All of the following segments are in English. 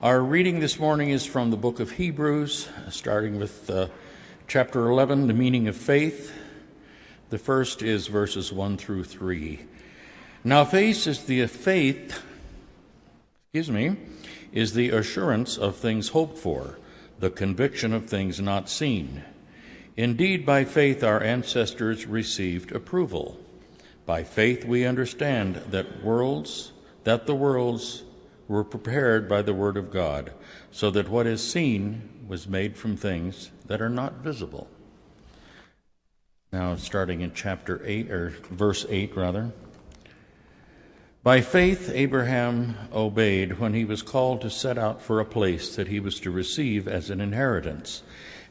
Our reading this morning is from the book of Hebrews, starting with uh, chapter 11, the meaning of faith. The first is verses 1 through 3. Now, faith is the faith, excuse me, is the assurance of things hoped for, the conviction of things not seen. Indeed, by faith our ancestors received approval. By faith we understand that worlds, that the worlds were prepared by the word of God, so that what is seen was made from things that are not visible. Now, starting in chapter 8, or verse 8, rather. By faith, Abraham obeyed when he was called to set out for a place that he was to receive as an inheritance,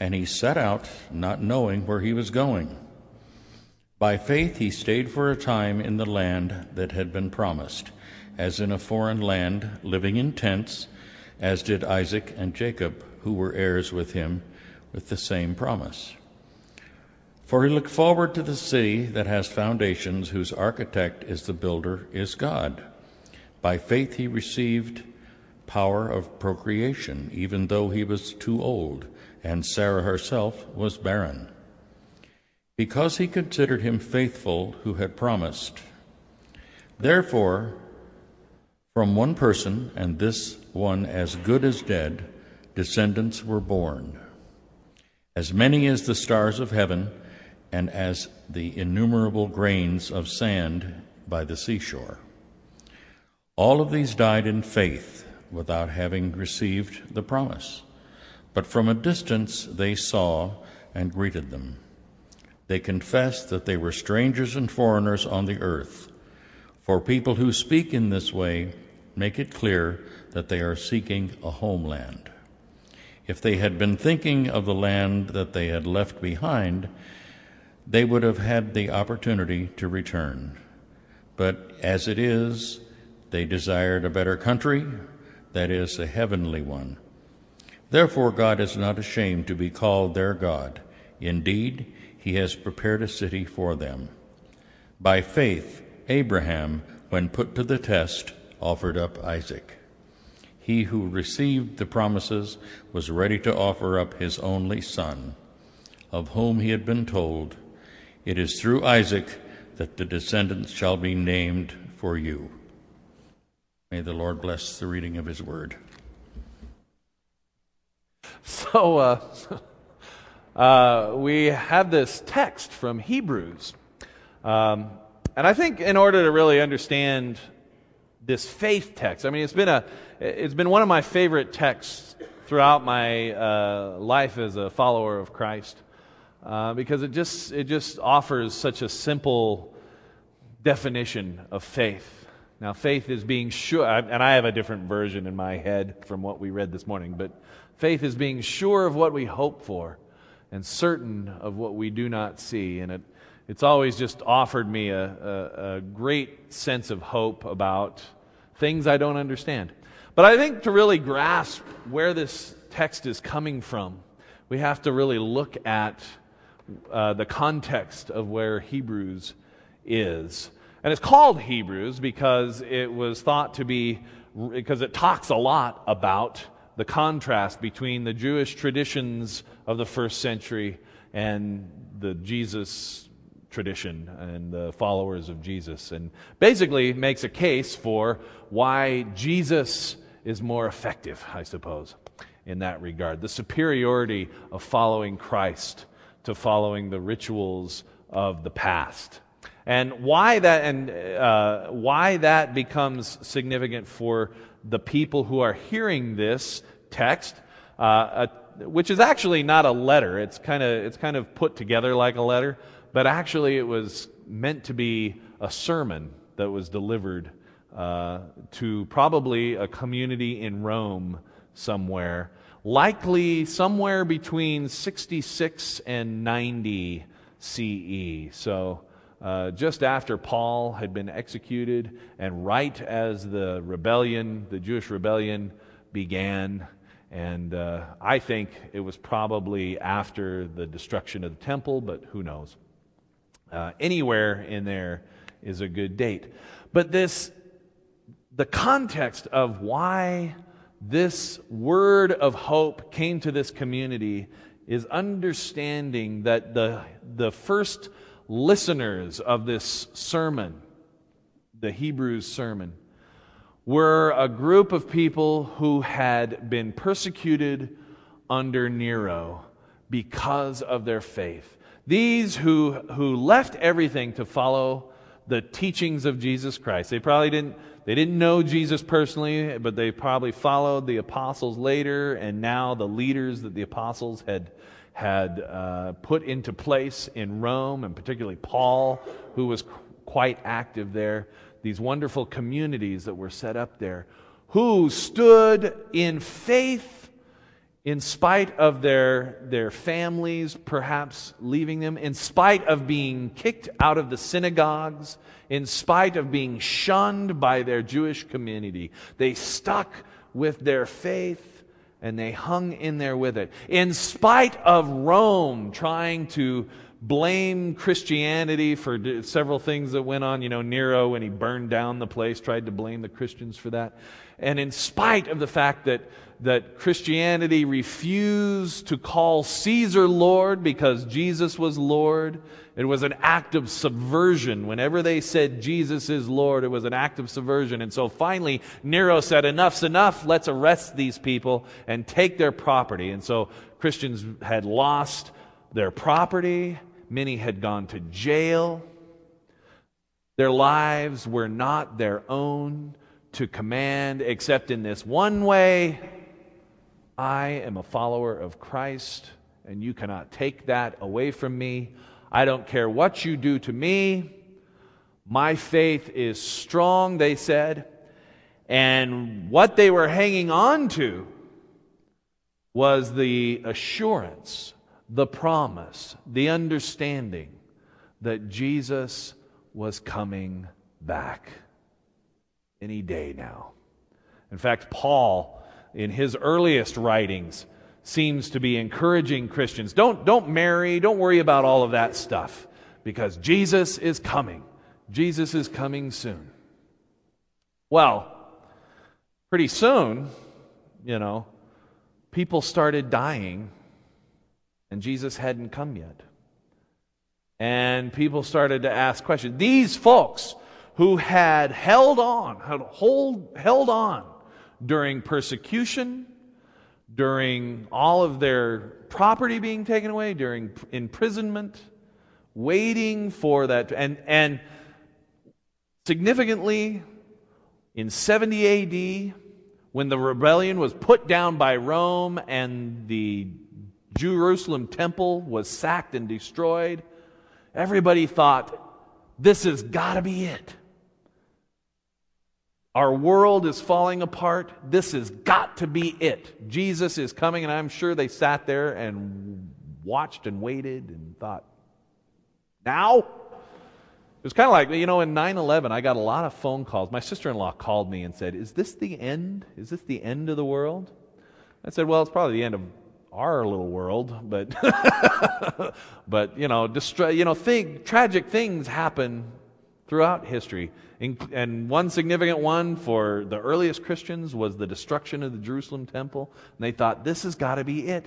and he set out not knowing where he was going. By faith, he stayed for a time in the land that had been promised as in a foreign land, living in tents, as did Isaac and Jacob, who were heirs with him with the same promise. For he looked forward to the city that has foundations, whose architect is the builder, is God. By faith he received power of procreation, even though he was too old, and Sarah herself was barren. Because he considered him faithful who had promised. Therefore, from one person, and this one as good as dead, descendants were born. As many as the stars of heaven, and as the innumerable grains of sand by the seashore. All of these died in faith without having received the promise. But from a distance they saw and greeted them. They confessed that they were strangers and foreigners on the earth. For people who speak in this way, make it clear that they are seeking a homeland. If they had been thinking of the land that they had left behind, they would have had the opportunity to return. But as it is, they desired a better country, that is, a heavenly one. Therefore, God is not ashamed to be called their God. Indeed, He has prepared a city for them. By faith, Abraham, when put to the test, offered up Isaac. He who received the promises was ready to offer up his only son, of whom he had been told, It is through Isaac that the descendants shall be named for you. May the Lord bless the reading of his word. So, uh, uh, we have this text from Hebrews. Um, and I think in order to really understand this faith text. I mean, it's been, a, it's been one of my favorite texts throughout my uh, life as a follower of Christ uh, because it just, it just offers such a simple definition of faith. Now, faith is being sure, and I have a different version in my head from what we read this morning, but faith is being sure of what we hope for and certain of what we do not see. And it, it's always just offered me a, a, a, great sense of hope about things I don't understand. But I think to really grasp where this text is coming from, we have to really look at uh, the context of where Hebrews is. And it's called Hebrews because it was thought to be, because it talks a lot about the contrast between the Jewish traditions of the first century and the Jesus tradition and the followers of Jesus, and basically makes a case for why Jesus is more effective, I suppose, in that regard. The superiority of following Christ to following the rituals of the past. And why that, and, uh, why that becomes significant for the people who are hearing this text, uh, which is actually not a letter. It's kind of it's kind of put together like a letter, but actually it was meant to be a sermon that was delivered uh, to probably a community in Rome somewhere, likely somewhere between 66 and 90 CE. So, uh, just after Paul had been executed, and right as the rebellion, the Jewish rebellion, began. And uh, I think it was probably after the destruction of the temple, but who knows? Uh, anywhere in there is a good date. But this, the context of why this word of hope came to this community is understanding that the, the first listeners of this sermon, the Hebrews sermon, were a group of people who had been persecuted under Nero because of their faith. These who, who left everything to follow the teachings of Jesus Christ. They probably didn't, they didn't know Jesus personally, but they probably followed the apostles later, and now the leaders that the apostles had, had uh, put into place in Rome, and particularly Paul, who was quite active there. These wonderful communities that were set up there, who stood in faith in spite of their, their families perhaps leaving them, in spite of being kicked out of the synagogues, in spite of being shunned by their Jewish community, they stuck with their faith and they hung in there with it. In spite of Rome trying to blame Christianity for several things that went on, you know, Nero, when he burned down the place, tried to blame the Christians for that. And in spite of the fact that that Christianity refused to call Caesar Lord because Jesus was Lord. It was an act of subversion. Whenever they said Jesus is Lord, it was an act of subversion. And so finally, Nero said, Enough's enough. Let's arrest these people and take their property. And so Christians had lost their property, many had gone to jail. Their lives were not their own to command except in this one way I am a follower of Christ, and you cannot take that away from me. I don't care what you do to me. My faith is strong, they said. And what they were hanging on to was the assurance, the promise, the understanding that Jesus was coming back any day now. In fact, Paul in his earliest writings seems to be encouraging Christians. Don't, don't marry, don't worry about all of that stuff because Jesus is coming. Jesus is coming soon. Well, pretty soon, you know, people started dying and Jesus hadn't come yet. And people started to ask questions. These folks who had held on, had hold, held on during persecution, during all of their property being taken away, during imprisonment, waiting for that. And, and significantly, in 70 AD, when the rebellion was put down by Rome and the Jerusalem temple was sacked and destroyed, everybody thought, this has got to be it. Our world is falling apart. This has got to be it. Jesus is coming, and I'm sure they sat there and watched and waited and thought, now? It was kind of like, you know, in 9 11, I got a lot of phone calls. My sister in law called me and said, Is this the end? Is this the end of the world? I said, Well, it's probably the end of our little world, but, but you know, distra- you know thing, tragic things happen throughout history. And one significant one for the earliest Christians was the destruction of the Jerusalem temple. And they thought, this has got to be it.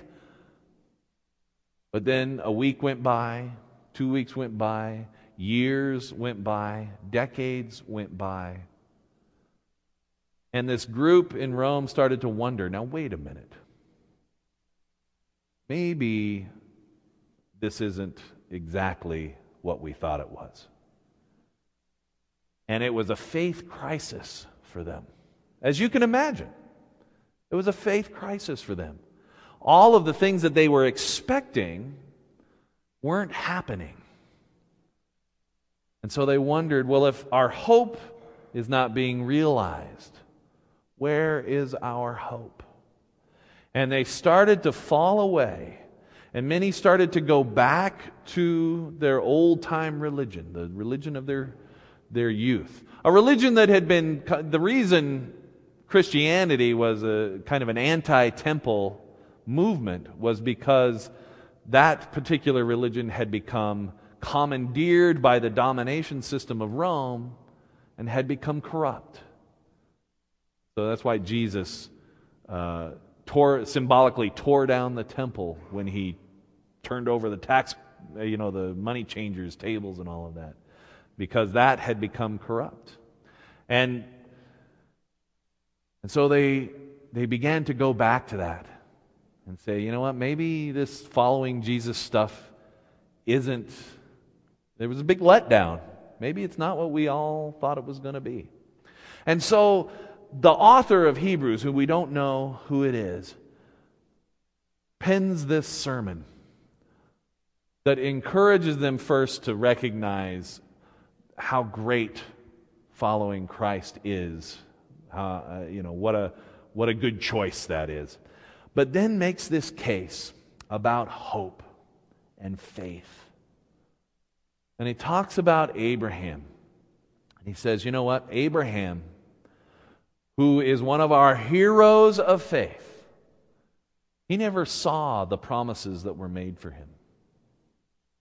But then a week went by, two weeks went by, years went by, decades went by. And this group in Rome started to wonder now, wait a minute. Maybe this isn't exactly what we thought it was. And it was a faith crisis for them. As you can imagine, it was a faith crisis for them. All of the things that they were expecting weren't happening. And so they wondered well, if our hope is not being realized, where is our hope? And they started to fall away. And many started to go back to their old time religion, the religion of their their youth. A religion that had been, the reason Christianity was a kind of an anti temple movement was because that particular religion had become commandeered by the domination system of Rome and had become corrupt. So that's why Jesus uh, tore, symbolically tore down the temple when he turned over the tax, you know, the money changers' tables and all of that, because that had become corrupt. And, and so they, they began to go back to that and say, you know what, maybe this following Jesus stuff isn't, there was a big letdown. Maybe it's not what we all thought it was going to be. And so the author of Hebrews, who we don't know who it is, pens this sermon that encourages them first to recognize how great following Christ is. Uh, you know, what a, what a good choice that is. But then makes this case about hope and faith. And he talks about Abraham. He says, you know what? Abraham who is one of our heroes of faith, he never saw the promises that were made for him.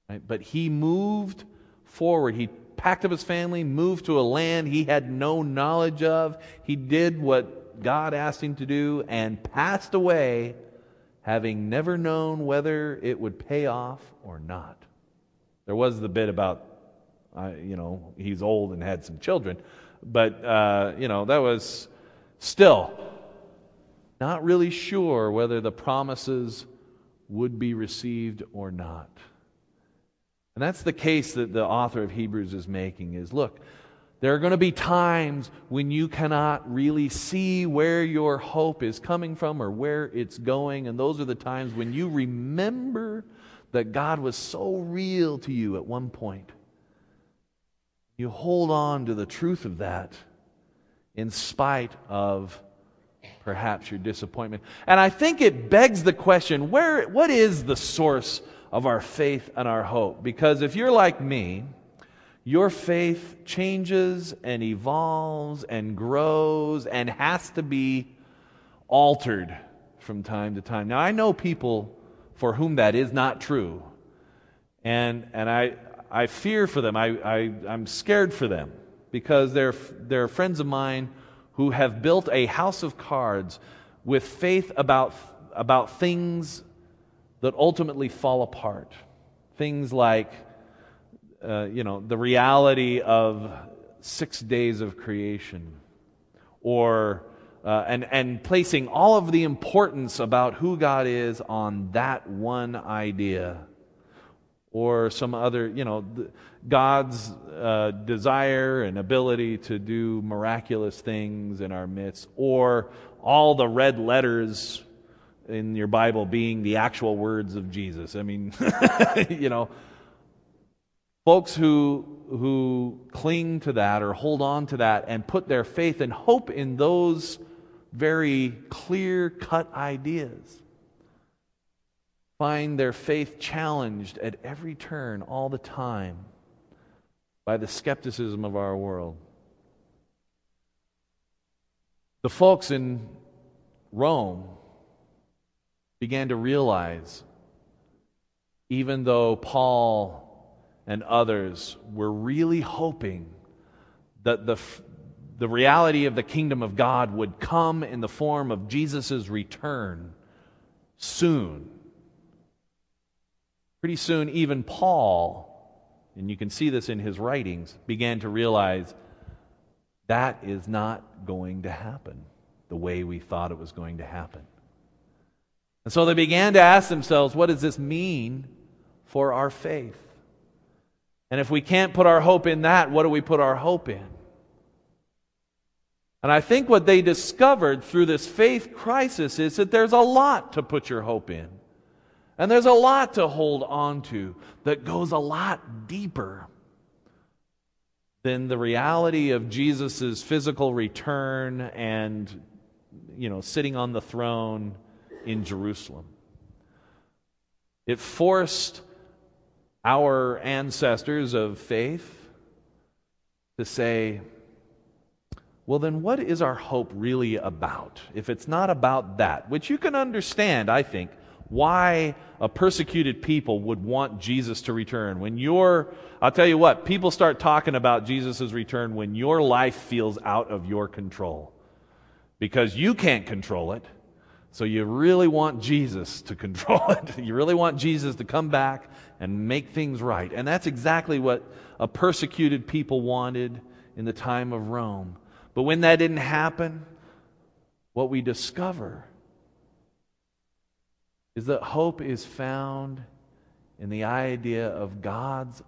Right? But he moved forward. He packed up his family, moved to a land he had no knowledge of. He did what God asked him to do and passed away having never known whether it would pay off or not. There was the bit about, uh, you know, he's old and had some children, but, uh, you know, that was Still, not really sure whether the promises would be received or not. And that's the case that the author of Hebrews is making is look, there are going to be times when you cannot really see where your hope is coming from or where it's going. And those are the times when you remember that God was so real to you at one point. You hold on to the truth of that in spite of perhaps your disappointment. And I think it begs the question where, what is the source of our faith and our hope? Because if you're like me, your faith changes and evolves and grows and has to be altered from time to time. Now, I know people for whom that is not true. And, and I, I fear for them. I, I, I'm scared for them because they're, they're friends of mine who have built a house of cards with faith about, about things that ultimately fall apart. Things like, uh, you know, the reality of six days of creation, or uh, and and placing all of the importance about who God is on that one idea or some other, you know, God's uh, desire and ability to do miraculous things in our midst, or all the red letters in your Bible being the actual words of Jesus. I mean, you know, folks who, who cling to that or hold on to that and put their faith and hope in those very clear cut ideas find their faith challenged at every turn, all the time, by the skepticism of our world. The folks in Rome began to realize, even though Paul and others were really hoping that the, the reality of the kingdom of God would come in the form of Jesus' return soon Pretty soon, even Paul, and you can see this in his writings, began to realize that is not going to happen the way we thought it was going to happen. And so they began to ask themselves, what does this mean for our faith? And if we can't put our hope in that, what do we put our hope in? And I think what they discovered through this faith crisis is that there's a lot to put your hope in. And there's a lot to hold on to that goes a lot deeper than the reality of Jesus' physical return and, you know, sitting on the throne in Jerusalem. It forced our ancestors of faith to say, well, then what is our hope really about? If it's not about that, which you can understand, I think why a persecuted people would want Jesus to return. When you're, I'll tell you what, people start talking about Jesus' return when your life feels out of your control. Because you can't control it. So you really want Jesus to control it. You really want Jesus to come back and make things right. And that's exactly what a persecuted people wanted in the time of Rome. But when that didn't happen, what we discover is that hope is found in the idea of God's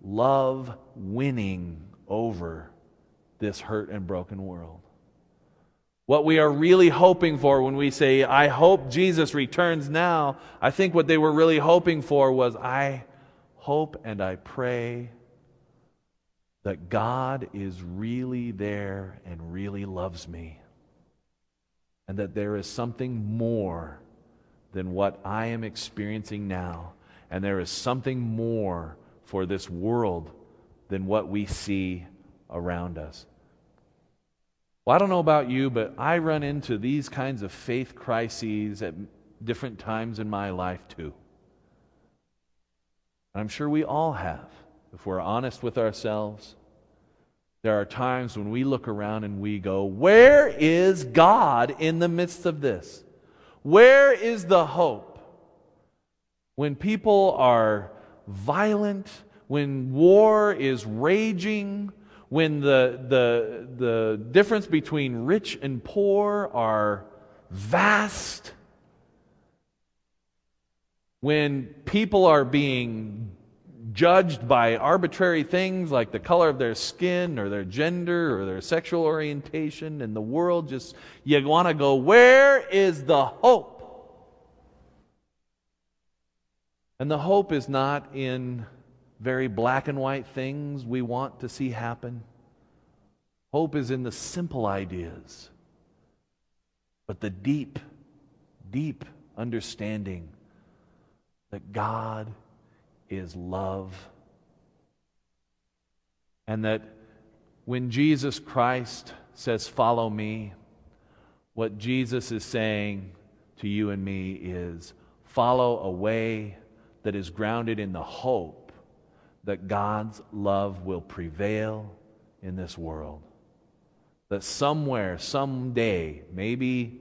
love winning over this hurt and broken world. What we are really hoping for when we say, I hope Jesus returns now, I think what they were really hoping for was, I hope and I pray that God is really there and really loves me. And that there is something more than what I am experiencing now. And there is something more for this world than what we see around us. Well, I don't know about you, but I run into these kinds of faith crises at different times in my life too. I'm sure we all have, if we're honest with ourselves. There are times when we look around and we go, Where is God in the midst of this? Where is the hope? When people are violent, when war is raging, when the, the, the difference between rich and poor are vast, when people are being judged by arbitrary things like the color of their skin or their gender or their sexual orientation, and the world just, you want to go, where is the hope? And the hope is not in very black and white things we want to see happen. Hope is in the simple ideas, but the deep, deep understanding that God is love. And that when Jesus Christ says, Follow me, what Jesus is saying to you and me is, Follow a way that is grounded in the hope that God's love will prevail in this world. That somewhere, someday, maybe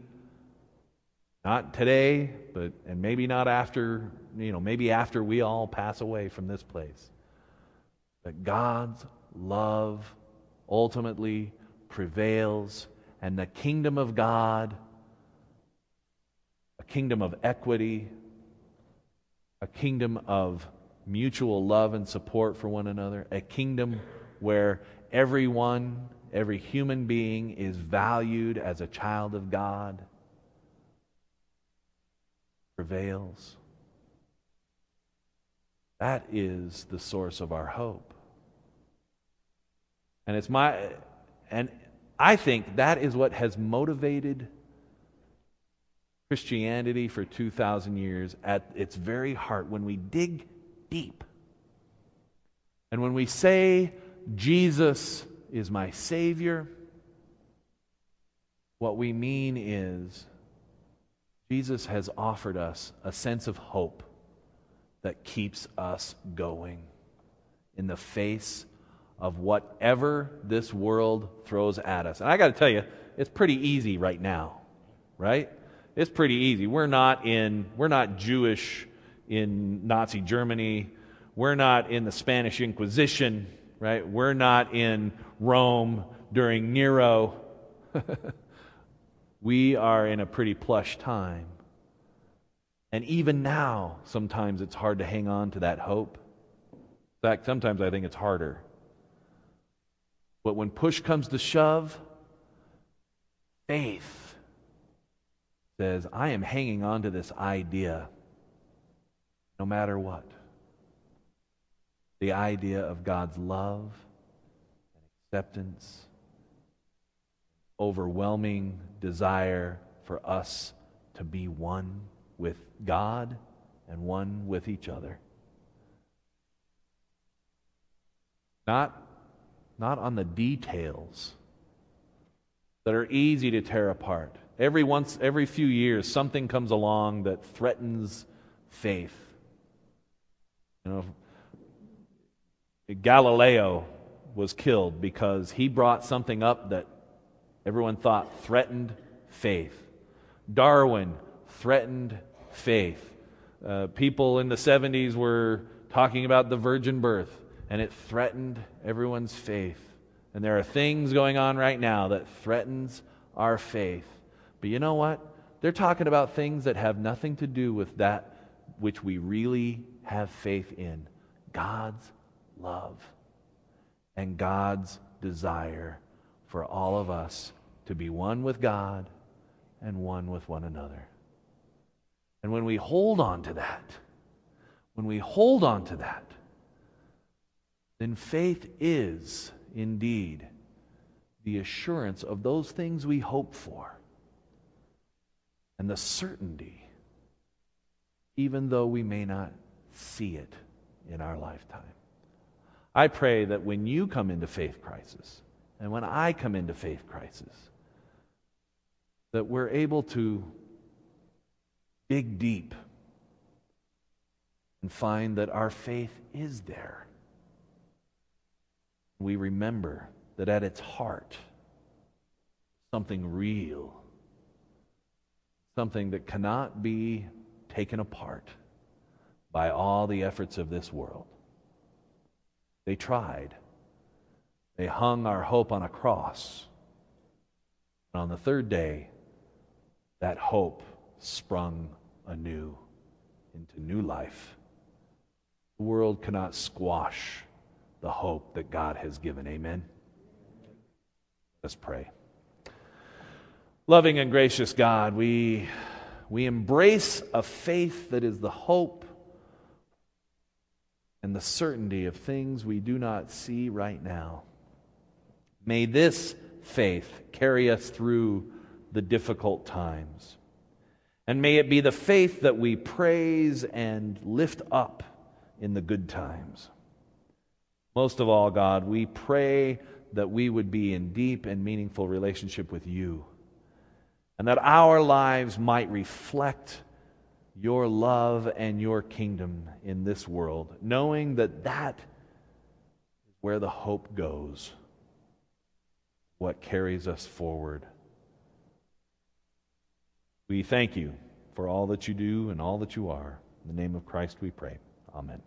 not today, but and maybe not after, you know, maybe after we all pass away from this place, that God's love ultimately prevails and the kingdom of God, a kingdom of equity, a kingdom of mutual love and support for one another, a kingdom where everyone, every human being is valued as a child of God, prevails. That is the source of our hope. And it's my and I think that is what has motivated Christianity for 2,000 years at its very heart. When we dig deep. And when we say, Jesus is my Savior, what we mean is, Jesus has offered us a sense of hope that keeps us going in the face of whatever this world throws at us. And I got to tell you, it's pretty easy right now, right? It's pretty easy. We're not in, we're not Jewish in Nazi Germany. We're not in the Spanish Inquisition, right? We're not in Rome during Nero. we are in a pretty plush time. And even now, sometimes it's hard to hang on to that hope. In fact, sometimes I think it's harder. But when push comes to shove, faith says, I am hanging on to this idea no matter what. The idea of God's love and acceptance, overwhelming desire for us to be one with God and one with each other. Not, not on the details that are easy to tear apart. Every once every few years something comes along that threatens faith. You know, Galileo was killed because he brought something up that everyone thought threatened faith. Darwin threatened faith. Uh, people in the 70s were talking about the virgin birth, and it threatened everyone's faith. And there are things going on right now that threatens our faith. But you know what? They're talking about things that have nothing to do with that which we really have faith in God's love and God's desire for all of us to be one with God and one with one another. And when we hold on to that, when we hold on to that, then faith is indeed the assurance of those things we hope for and the certainty, even though we may not see it in our lifetime. I pray that when you come into faith crisis, and when I come into faith crisis, that we're able to dig deep and find that our faith is there. We remember that at its heart, something real, something that cannot be taken apart by all the efforts of this world. They tried. They hung our hope on a cross. And on the third day, that hope sprung anew into new life. The world cannot squash the hope that God has given. Amen. Let's pray. Loving and gracious God, we, we embrace a faith that is the hope and the certainty of things we do not see right now. May this faith carry us through the difficult times. And may it be the faith that we praise and lift up in the good times. Most of all, God, we pray that we would be in deep and meaningful relationship with you, and that our lives might reflect your love and your kingdom in this world, knowing that that is where the hope goes, what carries us forward. We thank you for all that you do and all that you are. In the name of Christ we pray. Amen.